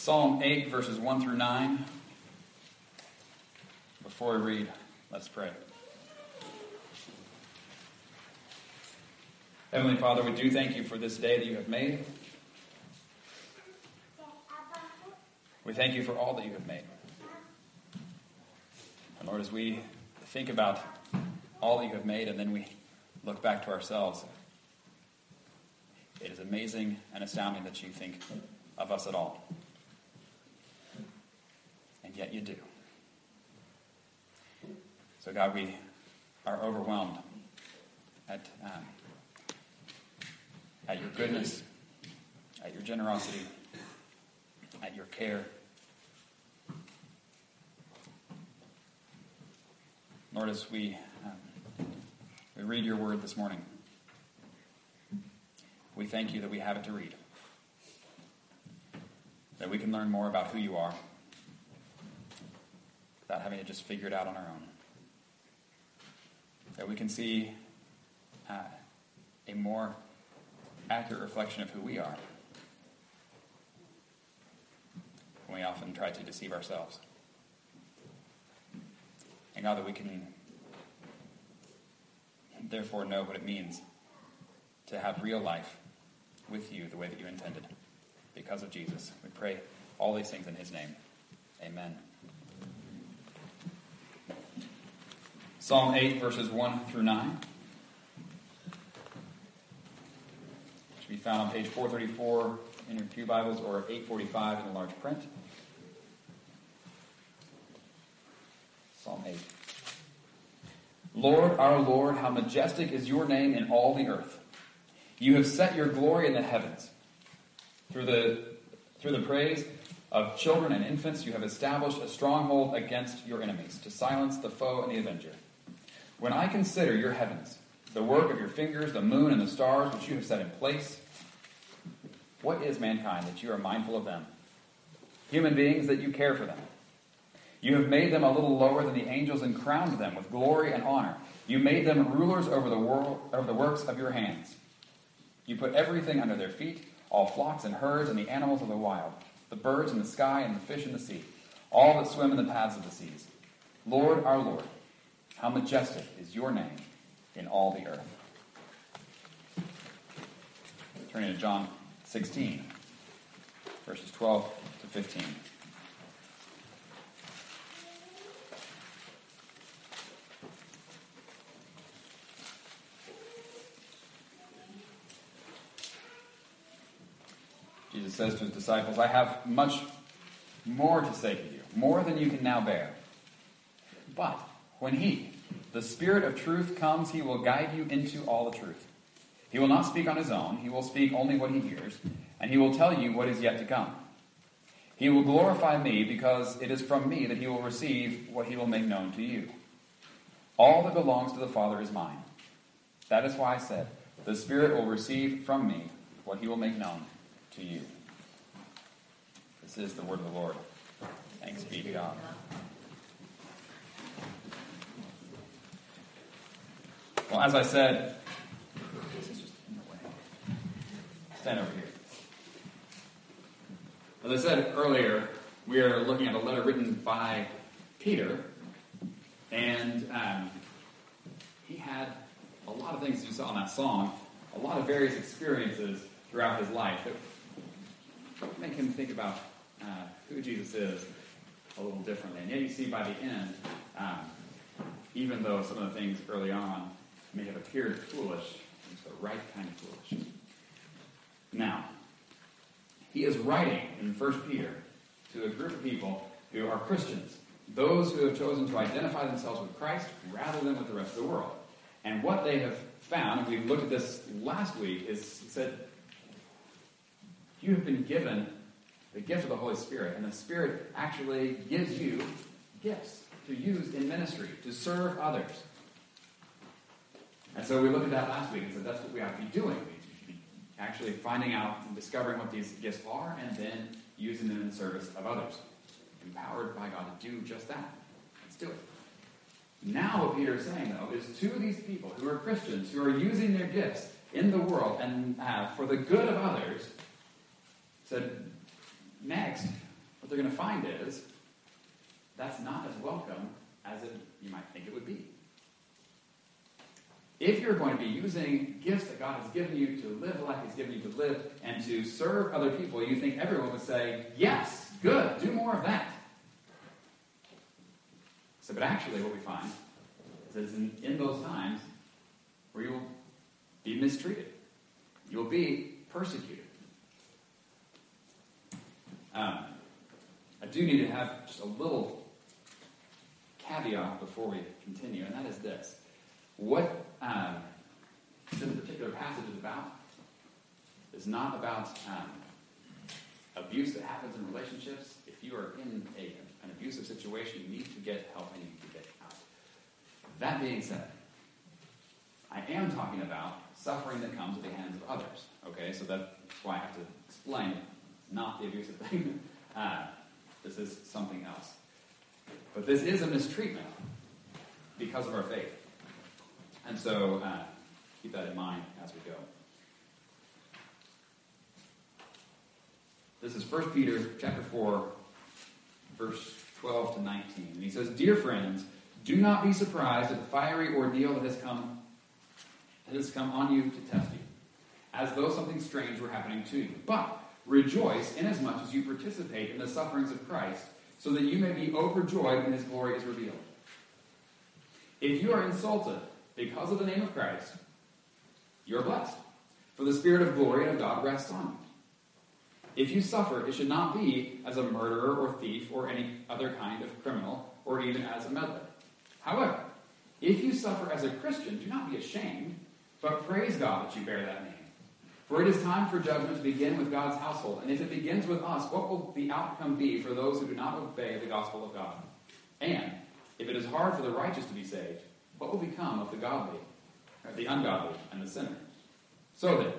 Psalm 8, verses 1 through 9. Before we read, let's pray. Heavenly Father, we do thank you for this day that you have made. We thank you for all that you have made. And Lord, as we think about all that you have made and then we look back to ourselves, it is amazing and astounding that you think of us at all. And yet you do. So, God, we are overwhelmed at, um, at your goodness, at your generosity, at your care. Lord, as we, um, we read your word this morning, we thank you that we have it to read, that we can learn more about who you are without having to just figure it out on our own, that we can see uh, a more accurate reflection of who we are when we often try to deceive ourselves. And God, that we can therefore know what it means to have real life with you the way that you intended because of Jesus. We pray all these things in his name. Amen. Psalm 8, verses 1 through 9. Should be found on page 434 in your Pew Bibles or 845 in the large print. Psalm 8. Lord, our Lord, how majestic is your name in all the earth. You have set your glory in the heavens. Through the, through the praise of children and infants, you have established a stronghold against your enemies, to silence the foe and the avenger. When I consider your heavens, the work of your fingers, the moon and the stars which you have set in place, what is mankind that you are mindful of them? Human beings that you care for them. You have made them a little lower than the angels and crowned them with glory and honor. You made them rulers over the world over the works of your hands. You put everything under their feet, all flocks and herds and the animals of the wild, the birds in the sky and the fish in the sea, all that swim in the paths of the seas. Lord, our Lord, how majestic is your name in all the earth. Turning to John 16, verses 12 to 15. Jesus says to his disciples, I have much more to say to you, more than you can now bear. But when he, the Spirit of truth, comes, he will guide you into all the truth. He will not speak on his own, he will speak only what he hears, and he will tell you what is yet to come. He will glorify me because it is from me that he will receive what he will make known to you. All that belongs to the Father is mine. That is why I said, The Spirit will receive from me what he will make known to you. This is the word of the Lord. Thanks be to God. Well, as I said. Stand over here. As I said earlier, we are looking at a letter written by Peter, and um, he had a lot of things you saw in that song, a lot of various experiences throughout his life that make him think about uh, who Jesus is a little differently. And yet you see by the end, um, even though some of the things early on may have appeared foolish, it's the right kind of foolish. Now, he is writing in 1 Peter to a group of people who are Christians, those who have chosen to identify themselves with Christ rather than with the rest of the world. And what they have found, and we looked at this last week, is he said, You have been given the gift of the Holy Spirit, and the Spirit actually gives you gifts to use in ministry, to serve others. And so we looked at that last week and said that's what we ought to be doing. We should be actually finding out and discovering what these gifts are and then using them in service of others. Empowered by God to do just that. Let's do it. Now, what Peter is saying, though, is to these people who are Christians, who are using their gifts in the world and uh, for the good of others, said, next, what they're going to find is that's not as welcome as it, you might think it would be. If you're going to be using gifts that God has given you to live life He's given you to live and to serve other people, you think everyone would say, Yes, good, do more of that. So, but actually, what we find is in, in those times where you'll be mistreated, you'll be persecuted. Um, I do need to have just a little caveat before we continue, and that is this. What um, this particular passage is about is not about um, abuse that happens in relationships. If you are in a, an abusive situation, you need to get help and you need to get out. That being said, I am talking about suffering that comes at the hands of others. Okay, so that's why I have to explain not the abusive thing. Uh, this is something else. But this is a mistreatment because of our faith. And so uh, keep that in mind as we go. This is 1 Peter chapter 4, verse 12 to 19. And he says, Dear friends, do not be surprised at the fiery ordeal that has come that has come on you to test you, as though something strange were happening to you. But rejoice inasmuch as you participate in the sufferings of Christ, so that you may be overjoyed when his glory is revealed. If you are insulted because of the name of Christ, you are blessed, for the Spirit of glory and of God rests on you. If you suffer, it should not be as a murderer or thief or any other kind of criminal, or even as a meddler. However, if you suffer as a Christian, do not be ashamed, but praise God that you bear that name. For it is time for judgment to begin with God's household. And if it begins with us, what will the outcome be for those who do not obey the gospel of God? And if it is hard for the righteous to be saved, what will become of the godly, the ungodly, and the sinner? So then,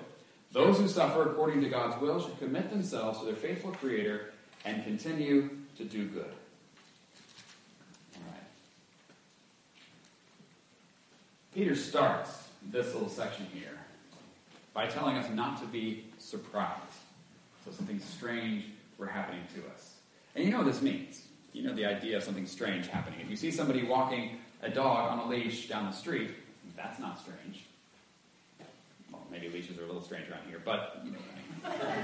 those who suffer according to God's will should commit themselves to their faithful Creator and continue to do good. All right. Peter starts this little section here by telling us not to be surprised. So something strange were happening to us. And you know what this means. You know the idea of something strange happening. If you see somebody walking a dog on a leash down the street, that's not strange. Well, maybe leashes are a little strange around here, but you know what I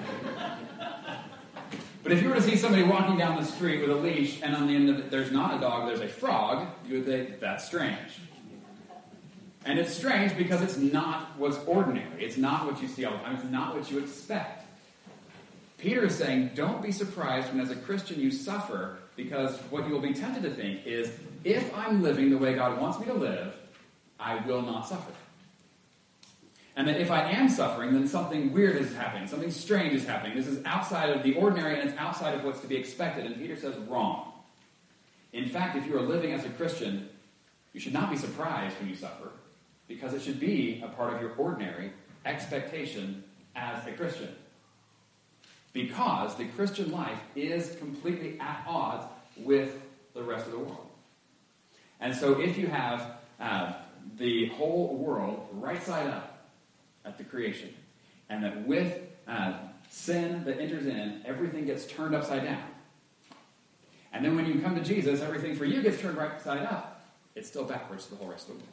mean. but if you were to see somebody walking down the street with a leash and on the end of it there's not a dog, there's a frog, you would think that's strange. And it's strange because it's not what's ordinary. It's not what you see all the time. It's not what you expect. Peter is saying, don't be surprised when as a Christian you suffer, because what you will be tempted to think is, if I'm living the way God wants me to live, I will not suffer. And that if I am suffering, then something weird is happening, something strange is happening. This is outside of the ordinary and it's outside of what's to be expected. And Peter says, wrong. In fact, if you are living as a Christian, you should not be surprised when you suffer because it should be a part of your ordinary expectation as a Christian. Because the Christian life is completely at odds with the rest of the world. And so if you have uh, the whole world right side up at the creation, and that with uh, sin that enters in, everything gets turned upside down. And then when you come to Jesus, everything for you gets turned right side up. It's still backwards to the whole rest of the world.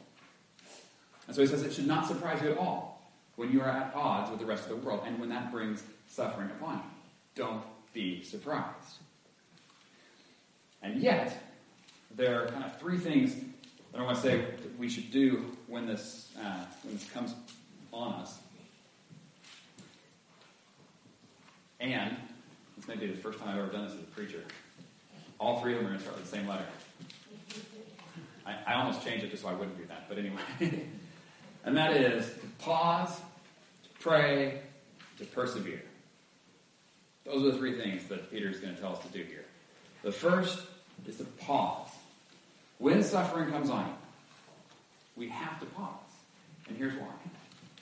And so he says it should not surprise you at all when you are at odds with the rest of the world and when that brings suffering upon you. Don't be surprised. And yet, there are kind of three things that I want to say that we should do when this, uh, when this comes on us. And this may be the first time I've ever done this as a preacher. All three of them are going to start with the same letter. I, I almost changed it just so I wouldn't do that, but anyway. and that is to pause, to pray, to persevere. Those are the three things that Peter is going to tell us to do here. The first is to pause. When suffering comes on you, we have to pause. And here's why.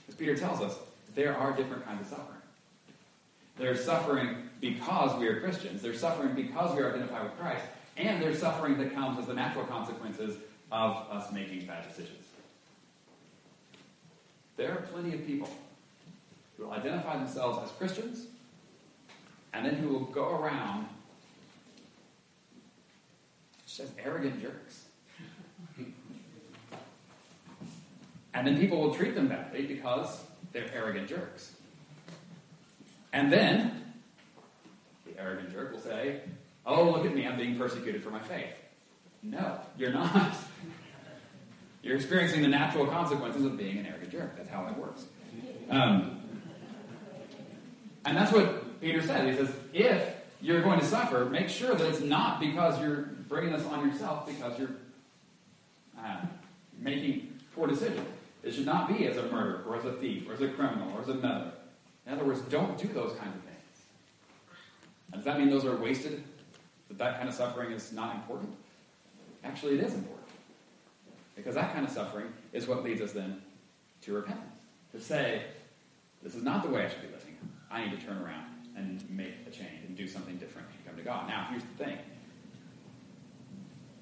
As Peter tells us, there are different kinds of suffering. There's suffering because we are Christians. There's suffering because we are identified with Christ. And there's suffering that comes as the natural consequences of us making bad decisions. There are plenty of people who identify themselves as Christians and then who will go around Just arrogant jerks. and then people will treat them badly because they're arrogant jerks. And then the arrogant jerk will say, Oh, look at me, I'm being persecuted for my faith. No, you're not. You're experiencing the natural consequences of being an arrogant jerk. That's how it works. Um, and that's what Peter said. He says, if you're going to suffer, make sure that it's not because you're bringing this on yourself, because you're uh, making poor decisions. It should not be as a murderer, or as a thief, or as a criminal, or as a meddler. In other words, don't do those kinds of things. And does that mean those are wasted? That that kind of suffering is not important? Actually, it is important. Because that kind of suffering is what leads us then to repentance. To say, this is not the way I should be living. I need to turn around and make a change and do something different and come to God. Now, here's the thing.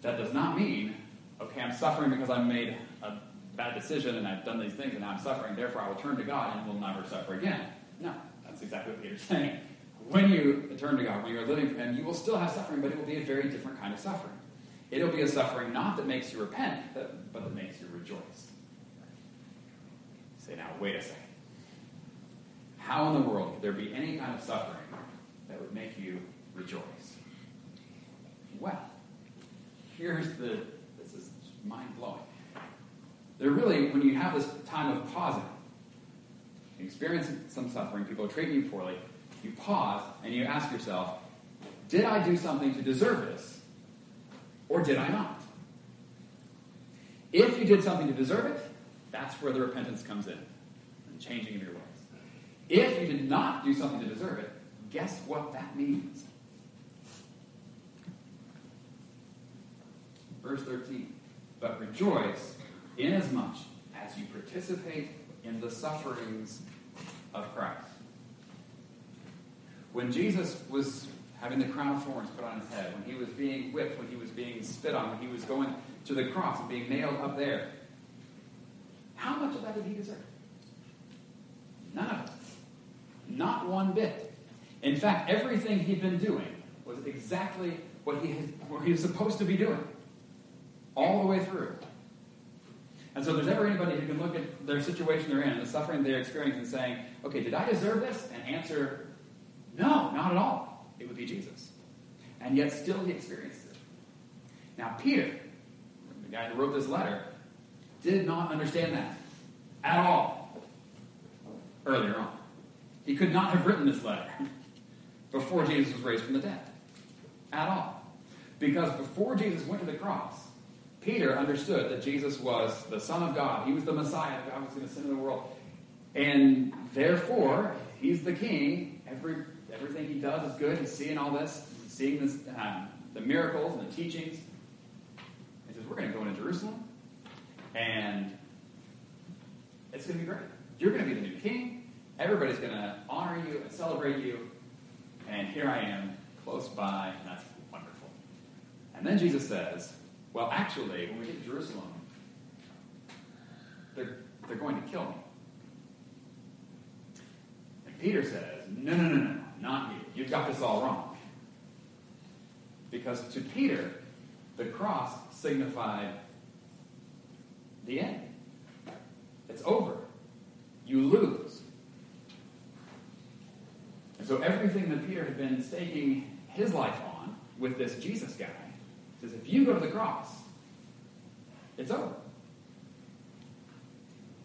That does not mean, okay, I'm suffering because I made a bad decision and I've done these things and now I'm suffering, therefore I will turn to God and will never suffer again. No, that's exactly what Peter's saying. When you turn to God, when you're living for Him, you will still have suffering, but it will be a very different kind of suffering. It'll be a suffering not that makes you repent, but, but that makes you rejoice. Say now, wait a second. How in the world could there be any kind of suffering that would make you rejoice? Well, here's the, this is mind blowing. There really, when you have this time of pausing, you experience some suffering, people are treating you poorly, you pause and you ask yourself, did I do something to deserve this? Or did I not? If you did something to deserve it, that's where the repentance comes in and changing of your ways. If you did not do something to deserve it, guess what that means? Verse 13. But rejoice inasmuch as you participate in the sufferings of Christ. When Jesus was having the crown of thorns put on his head, when he was being whipped, when he was being spit on, when he was going to the cross and being nailed up there, how much of that did he deserve? None of it. Not one bit. In fact, everything he'd been doing was exactly what he, had, what he was supposed to be doing, all the way through. And so, if there's ever anybody who can look at their situation they're in the suffering they're experiencing and saying, okay, did I deserve this? And answer, no, not at all. It would be Jesus. And yet, still, he experienced it. Now, Peter, the guy who wrote this letter, did not understand that at all earlier on. He could not have written this letter before Jesus was raised from the dead. At all. Because before Jesus went to the cross, Peter understood that Jesus was the Son of God. He was the Messiah. That God was going to send in the world. And therefore, he's the king. Every, everything he does is good. He's seeing all this, seeing this, um, the miracles and the teachings. He says, We're going to go into Jerusalem, and it's going to be great. You're going to be the new king. Everybody's going to honor you and celebrate you. And here I am, close by, and that's wonderful. And then Jesus says, well, actually, when we get to Jerusalem, they're, they're going to kill me. And Peter says, No, no, no, no, not you. You've got this all wrong. Because to Peter, the cross signified the end. It's over. You lose. And so everything that Peter had been staking his life on with this Jesus guy says if you go to the cross, it's over.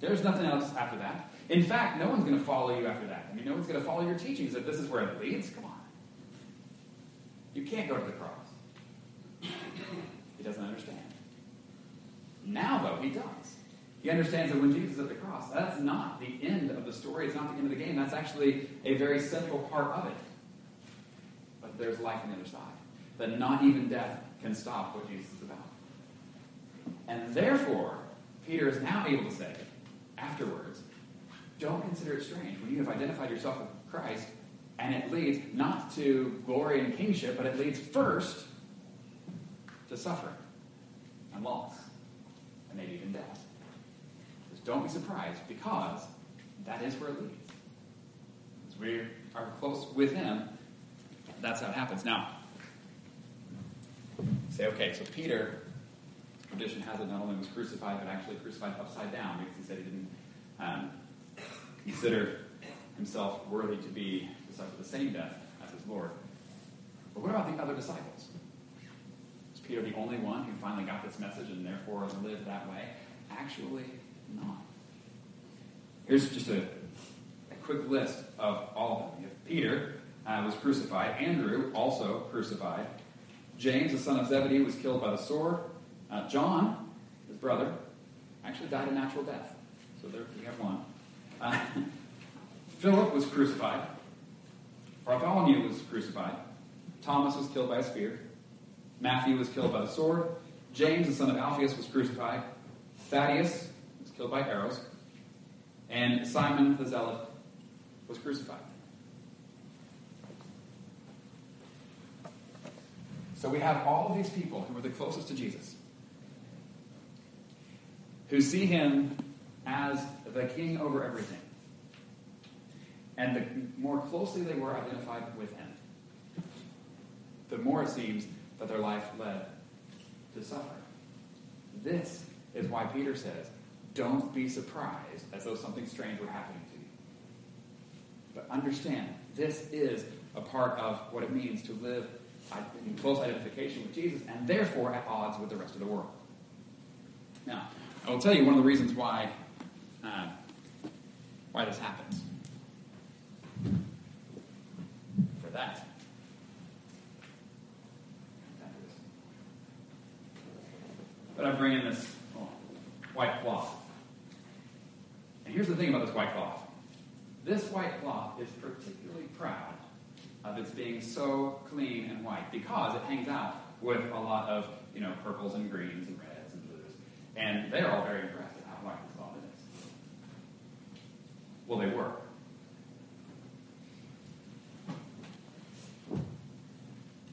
There's nothing else after that. In fact, no one's going to follow you after that. I mean, no one's going to follow your teachings if this is where it leads. Come on. You can't go to the cross. He doesn't understand. Now, though, he does. He understands that when Jesus is at the cross, that's not the end of the story. It's not the end of the game. That's actually a very central part of it. There's life on the other side. That not even death can stop what Jesus is about. And therefore, Peter is now able to say, afterwards, don't consider it strange when you have identified yourself with Christ, and it leads not to glory and kingship, but it leads first to suffering and loss, and maybe even death. Just don't be surprised, because that is where it leads. As we are close with Him, that's how it happens. Now, say, okay, so Peter, tradition has it, not only was crucified, but actually crucified upside down because he said he didn't um, consider himself worthy to be to suffer the same death as his Lord. But what about the other disciples? Is Peter the only one who finally got this message and therefore lived that way? Actually, not. Here's just a, a quick list of all of them. You have Peter uh, was crucified. Andrew, also crucified. James, the son of Zebedee, was killed by the sword. Uh, John, his brother, actually died a natural death. So there we have one. Uh, Philip was crucified. Bartholomew was crucified. Thomas was killed by a spear. Matthew was killed by the sword. James, the son of Alphaeus, was crucified. Thaddeus was killed by arrows. And Simon the Zealot was crucified. So we have all of these people who were the closest to Jesus, who see him as the king over everything. And the more closely they were identified with him, the more it seems that their life led to suffering. This is why Peter says, don't be surprised as though something strange were happening to you. But understand, this is a part of what it means to live in close identification with Jesus and therefore at odds with the rest of the world. Now, I will tell you one of the reasons why, uh, why this happens. For that, but I'm bringing this oh, white cloth. And here's the thing about this white cloth. This white cloth is particularly proud of its being so clean and white because it hangs out with a lot of, you know, purples and greens and reds and blues. And they're all very impressed at how white this cloth is. Well, they were.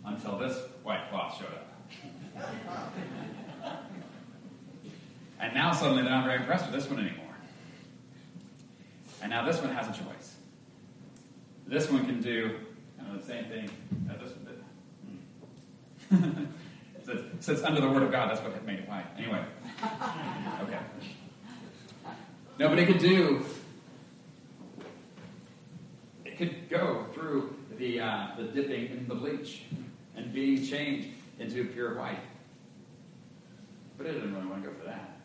Until this white cloth showed up. and now suddenly they're not very impressed with this one anymore. And now this one has a choice. This one can do the same thing as this one did. Since under the Word of God, that's what made it white. Anyway. Okay. Nobody could do. It could go through the uh, the dipping in the bleach and being changed into pure white. But it didn't really want to go for that.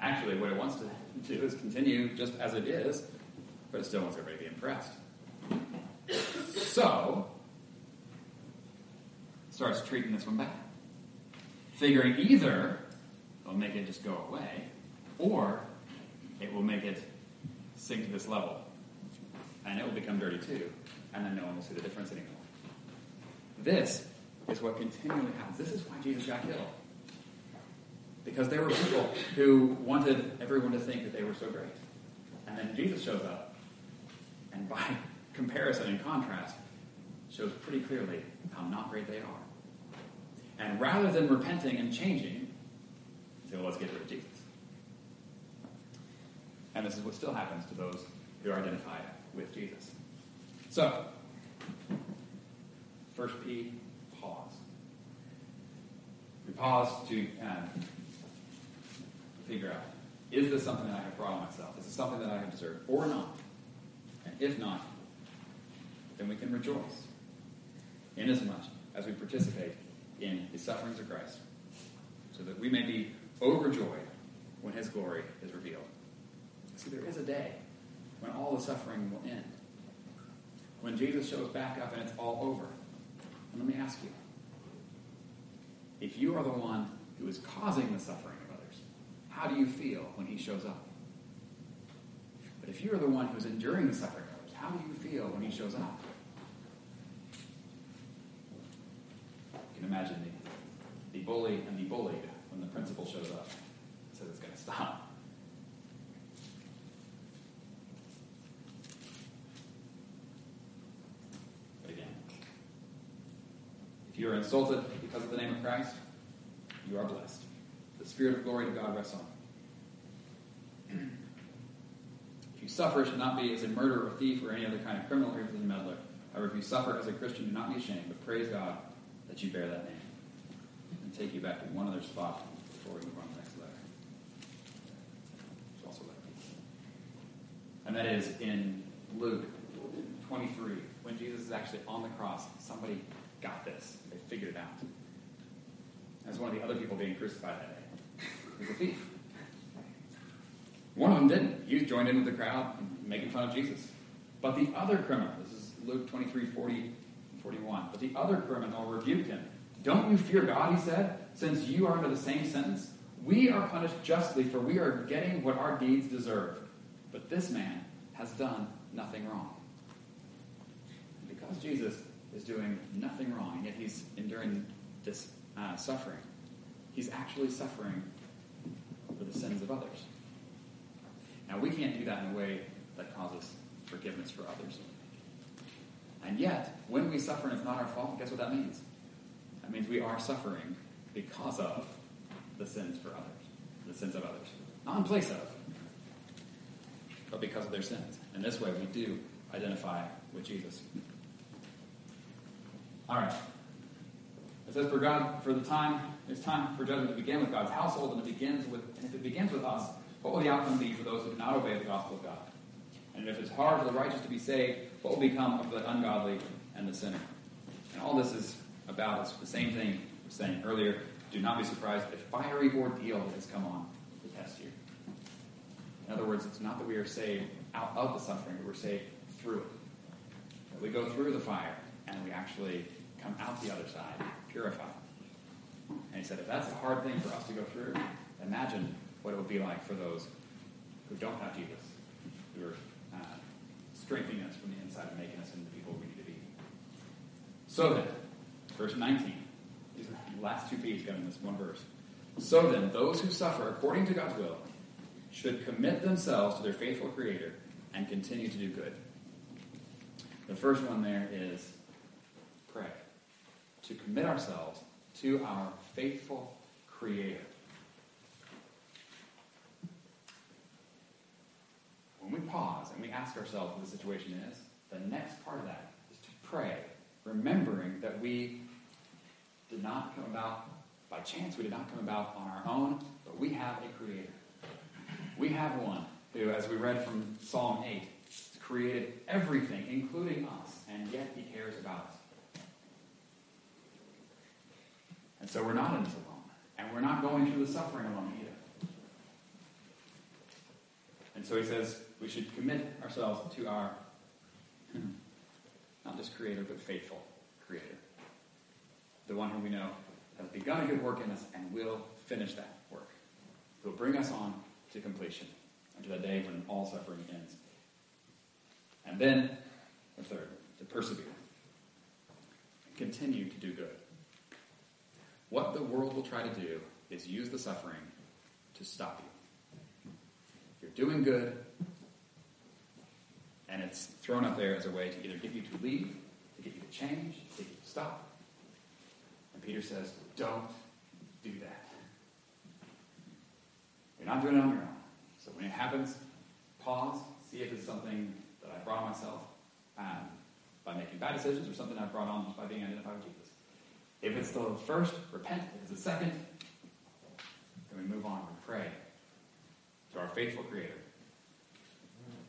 Actually, what it wants to do is continue just as it is, but it still wants everybody to be impressed. So, starts treating this one bad. Figuring either it'll make it just go away, or it will make it sink to this level. And it will become dirty too, and then no one will see the difference anymore. This is what continually happens. This is why Jesus got killed. Because there were people who wanted everyone to think that they were so great. And then Jesus shows up, and by comparison and contrast, shows pretty clearly how not great they are. And rather than repenting and changing, say, well, let's get rid of Jesus. And this is what still happens to those who are identified with Jesus. So, first P, pause. We pause to um, figure out is this something that I have brought on myself? Is this something that I have deserved or not? And if not, then we can rejoice inasmuch as we participate in the sufferings of Christ, so that we may be overjoyed when his glory is revealed. See, there is a day when all the suffering will end. When Jesus shows back up and it's all over. And let me ask you if you are the one who is causing the suffering of others, how do you feel when he shows up? But if you are the one who is enduring the suffering of others, how do you feel when he shows up? Can imagine the, the bully and the bullied when the principal shows up and says it's going to stop. But again, if you are insulted because of the name of Christ, you are blessed. The Spirit of glory to God rests on you. if you suffer, it should not be as a murderer, a thief, or any other kind of criminal or even a meddler. However, if you suffer as a Christian, do not be ashamed, but praise God that you bear that name. And take you back to one other spot before we move on to the next letter. It's also letter. And that is in Luke 23, when Jesus is actually on the cross. Somebody got this. They figured it out. As one of the other people being crucified that day. Was a thief. One of them didn't. He joined in with the crowd, making fun of Jesus. But the other criminal, this is Luke 23, 40, 41. But the other criminal rebuked him. Don't you fear God, he said, since you are under the same sentence? We are punished justly, for we are getting what our deeds deserve. But this man has done nothing wrong. And because Jesus is doing nothing wrong, yet he's enduring this uh, suffering, he's actually suffering for the sins of others. Now, we can't do that in a way that causes forgiveness for others. And yet, when we suffer and it's not our fault, guess what that means? That means we are suffering because of the sins for others, the sins of others. Not in place of, but because of their sins. In this way, we do identify with Jesus. All right. It says, "For God, for the time, it's time for judgment to begin with God's household, and it begins with, and if it begins with us, what will the outcome be for those who do not obey the gospel of God? And if it's hard for the righteous to be saved, what will become of the ungodly and the sinner? And all this is about is the same thing I was saying earlier. Do not be surprised if fiery ordeal has come on to test you. In other words, it's not that we are saved out of the suffering, but we're saved through it. That we go through the fire and we actually come out the other side, purified. And he said, if that's a hard thing for us to go through, imagine what it would be like for those who don't have Jesus, who are strengthening us from the inside and making us into the people we need to be. So then, verse 19. These are the last two P's come in this one verse. So then, those who suffer according to God's will should commit themselves to their faithful Creator and continue to do good. The first one there is pray. To commit ourselves to our faithful Creator. When we pause and we ask ourselves what the situation is, the next part of that is to pray, remembering that we did not come about by chance, we did not come about on our own, but we have a Creator. We have one who, as we read from Psalm 8, created everything, including us, and yet he cares about us. And so we're not in this alone, and we're not going through the suffering alone either. And so he says we should commit ourselves to our, not just creator, but faithful creator. The one who we know has begun a good work in us and will finish that work. He will bring us on to completion, unto the day when all suffering ends. And then, the third, to persevere. Continue to do good. What the world will try to do is use the suffering to stop you. You're doing good, and it's thrown up there as a way to either get you to leave, to get you to change, to get you to stop. And Peter says, don't do that. You're not doing it on your own. So when it happens, pause, see if it's something that I brought myself um, by making bad decisions or something I brought on by being identified with Jesus. If it's the first, repent. If it's the second, then we move on. We pray to our faithful Creator,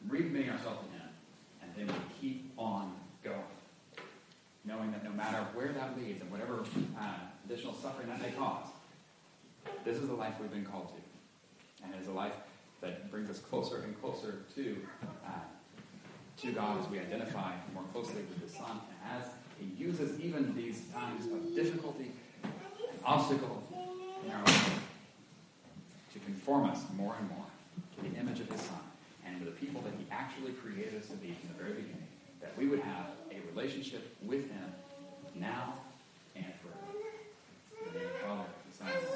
recommitting ourselves and keep on going, knowing that no matter where that leads and whatever uh, additional suffering that may cause, this is the life we've been called to, and it is a life that brings us closer and closer to uh, to God as we identify more closely with His Son, and as He uses even these times of difficulty and obstacle in our life to conform us more and more to the image of His Son and the people that He actually created us to be from the very beginning, that we would have a relationship with Him now and forever. In the name of the Father, the Son,